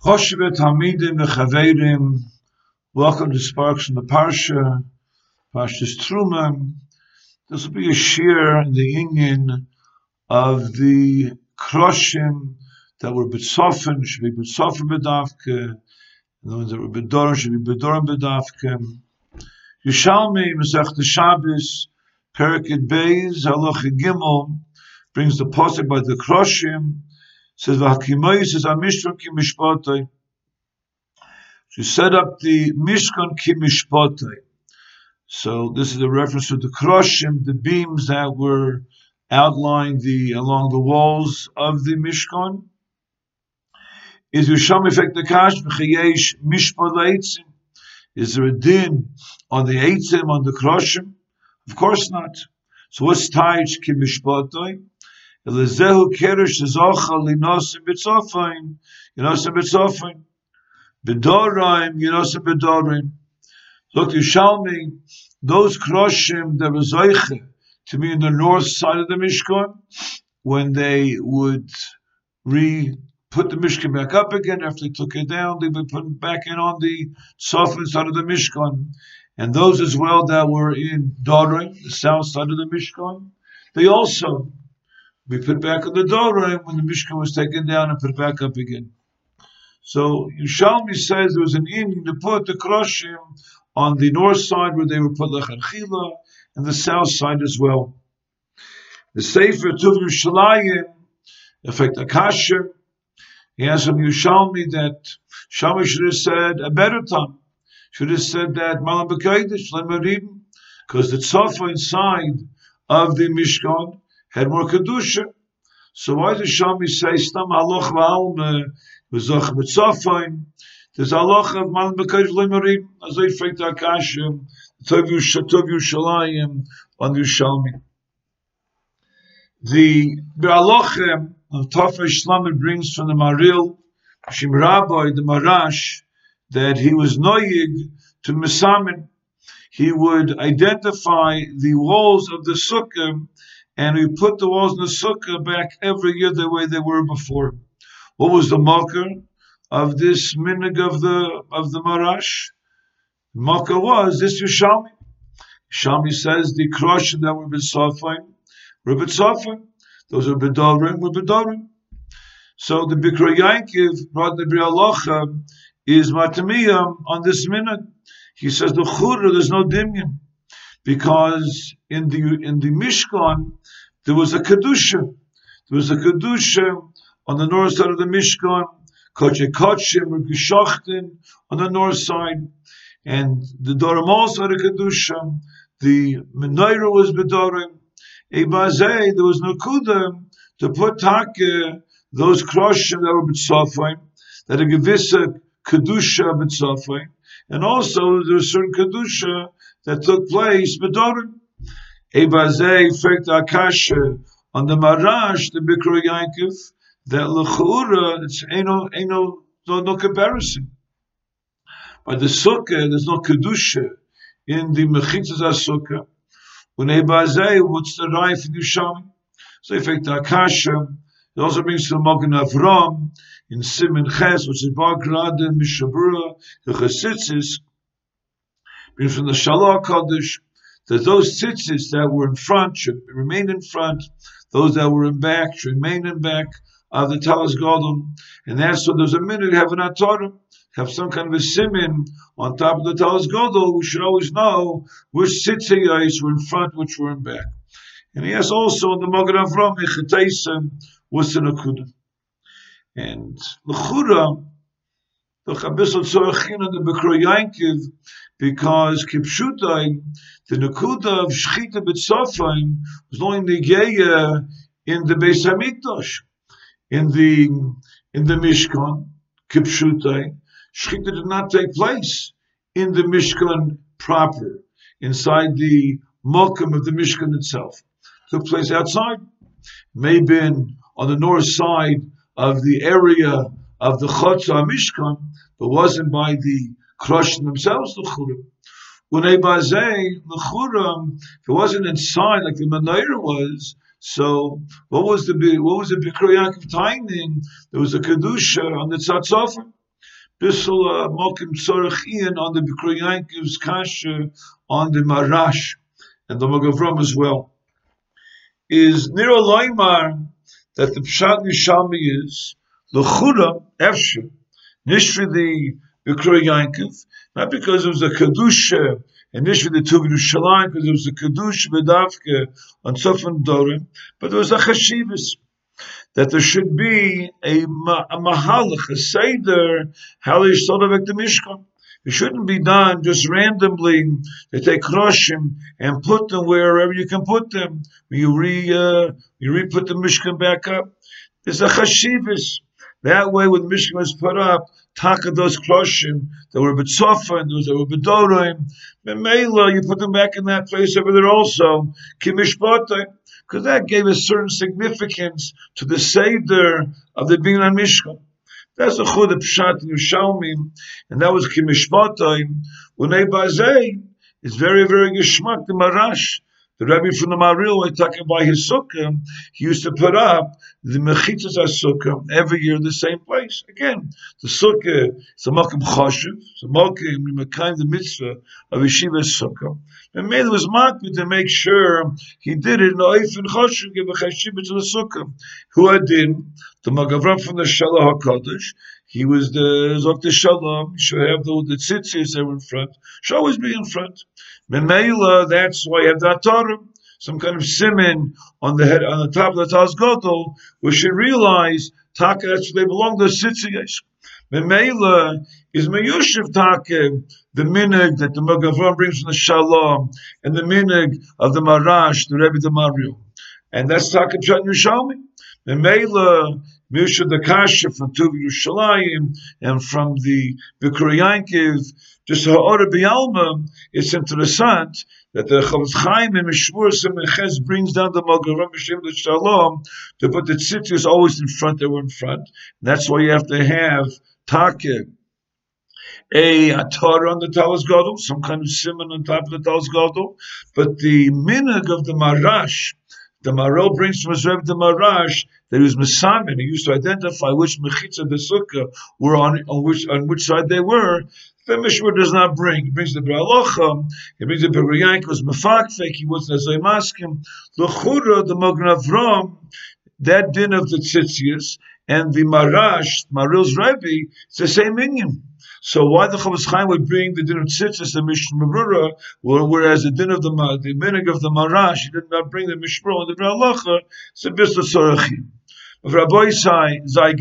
Choshevet Hamidim Nechaverim. Welcome to Sparks from the Parsha, Parshas Truma. This will be a share in the union of the Kroshim that were B'tzofen, should be B'tzofen B'davke, and the ones that were B'dorim should be B'dorim B'davke. Yishalmi, Mesech Shabbos, Perekid Beis, Halach Gimel, brings the posik by the Kroshim, says V'hakimayis says Amishkan ki mishpatay. She set up the Mishkan ki mishpatay. So this is a reference to the kroshim, the beams that were outlined the along the walls of the Mishkan. Is Risham effect the kash v'chayesh mishpat Is there a din on the eitzim on the kroshim? Of course not. So what's taich ki Elezehu keresh zocha linosim b'tzofein, yinosim b'tzofein. B'doraim, yinosim b'doraim. Look, Yishalmi, those kroshim that were zoiche to be in the north side of the Mishkan, when they would re put the Mishkan back up again after they took it down, they would put it back in on the southern side of the Mishkan. And those as well that were in Doraim, the south side of the Mishkan, they also we put back on the Doraim when the Mishkan was taken down and put back up again. So Yushalmi says there was an in to put the Kroshim on the north side where they were put Lecharchila and the south side as well. The Sefer Tuv Yerushalayim, effect Akasha, he has from Yushalmi that Shama should have said a better time. Should have said that Malam B'Kodesh, because the Tzofa inside of the Mishkan had more kedusha. So why does Shami say stam aloch v'alme v'zoch mitzofein? There's aloch of mal b'kodesh limerim as I fragt akashim tov Yushalayim on Yushalmi. The Be'alochem of Shlamet brings from the Maril, Shim Rabbi, the Marash, that he was noyig to Mesamin. He would identify the walls of the Sukkah and we put the walls in the sukkah back every year the way they were before. What was the marker of this minig of the of the marash? The marker was this Yishami. Yishami says the crush that were b'safim were b'safim. Those are b'dorim were b'dorim. So the Bikra Yankiv brought the Brialacha is matamiyam on this minute. He says the chura there's no dimyam because in the in the Mishkan there was a kedusha. There was a kedusha on the north side of the Mishkan, Koche Kochim, Geshachten on the north side, and the Dorim also had a kedusha. The menorah was bedorim. Ebazei, there was no kudim to put take those kroshim that were b'tzafim, that a gewisse kedusha b'tzafim, and also there was certain kedusha that took place bedorim. Ebazei fekt akasha on the Marash, the Bikra Yankov, that lechura it's ain't no ain't no, no comparison. By the sukkah, there's no kedusha in the mechitzas sukkah. When Ebazei, what's the for Yushami? So effect akasha. It also brings to the Mogen Avram in Simon Ches, which is Bar Graden, Mishabura, the Chasitzis, brings from the Shalah HaKadosh, that those tzitzis that were in front should remain in front, those that were in back should remain in back of the Talas Godom. And that's so there's a minute have an Torah, have some kind of a simin on top of the Talas Godom. We should always know which tzitzis were in front, which were in back. And he has also in the Magen Avram, Echetaisim, was in Akudah. And the Chura, the Chabisot Zorachin and the Bekro Yankiv, because Kipshutai, the Nakuda of Shchita B'Tzafayim was only Negeya in the Beis Hamikdash, in the in the Mishkan, Kipshutai. Shchita did not take place in the Mishkan proper, inside the Mokum of the Mishkan itself. It took place outside, maybe on the north side of the area of the Chotza Mishkan, but wasn't by the crushing themselves the churim. When Ebazei, the churim, if it wasn't inside like the menorah was, so what was the what was the Bikra Yaakov timing? There was a kedusha on the tzatzofer. Bissel Mokim Tzorach on the Bikro Yankiv's Kasha on the Marash and the Magavram as well. Is Niro Loimar that the Pshat Yishalmi is L'chura Efshe Nishri the Bikro Yankiv not because it was a Kedusha initially to Yerushalayim because it was a Kedusha B'davke on Sofan Dorim but there was a Chashivas that there should be a, a mahalach, a seder, they sort the Mishkan. It shouldn't be done just randomly. that They take kroshim and put them wherever you can put them. You re uh, you re put the mishkan back up. There's a chashivas. That way, when the mishkan was put up, taka those kroshim that were betzofa and those that were bedorim. Memela, you put them back in that place over there also. Kimishpotay because that gave a certain significance to the Seder of the being on Mishkan. That's a chud pshat in Yerushalmi, and that was kimishpatayim. Unei bazei it's very, very geschmack the marash. The Rebbe from the Maril, when talking about his sukkah, he used to put up the mechitzas sukkah every year in the same place. Again, the sukkah is a makom choshev, it's a makom mekayim the mitzvah of yeshiva sukkah. And made was makbid to make sure he did it in the oifen choshev, give a cheshiva to the sukkah. Who had been the Magavram from the Shalah HaKadosh, he was the Zokte Shalom, he should have the, the tzitzis that were in front, should always be in front. Memela, that's why you have the Atarim, some kind of simon on the head, on the top of the Taz Godel, we should realize Taka, that's they belong to the tzitzis. Memela is Meyushiv Taka, the minig that the Magavram brings from the Shalom, and the minig of the Marash, the Rebbe the Mario. And that's Taka Pshat Yerushalmi. Memela, Misha the Kasha from Tuv Yerushalayim and from the Bikur Yankiv, just Ha'ora B'Yalma, it's interessant that the Chofetz Chaim and Mishmur Semeches brings down the Magaram B'Shem the Shalom to put the tzitzis always in front, they were in front. And that's why you have to have Takeh a, a Torah on the Talis Gadol, some kind of simon on top of the Talis Gadol, but the minig of the Marash, the Marel brings from his Rebbe the Marash that he was Mesamin. He used to identify which Mechitza the Sukkah were on, on which on which side they were. The Mishmur does not bring. He brings the Bralocha, he brings the Berayank, was Mefakfek, he wasn't as Maskim. The Chura, the Mogen Avram, that din of the Tzitzias, and the Marash, Maril's Rebbe, it's the same minion. So why the Chofetz Chaim would bring the din of tzitzis, the Mishnah Berurah, whereas the din of the the minig of the Marash, he did not bring the Mishmur and the Bralacha, it's a of Sorachim. Rabbi Sai, Zai.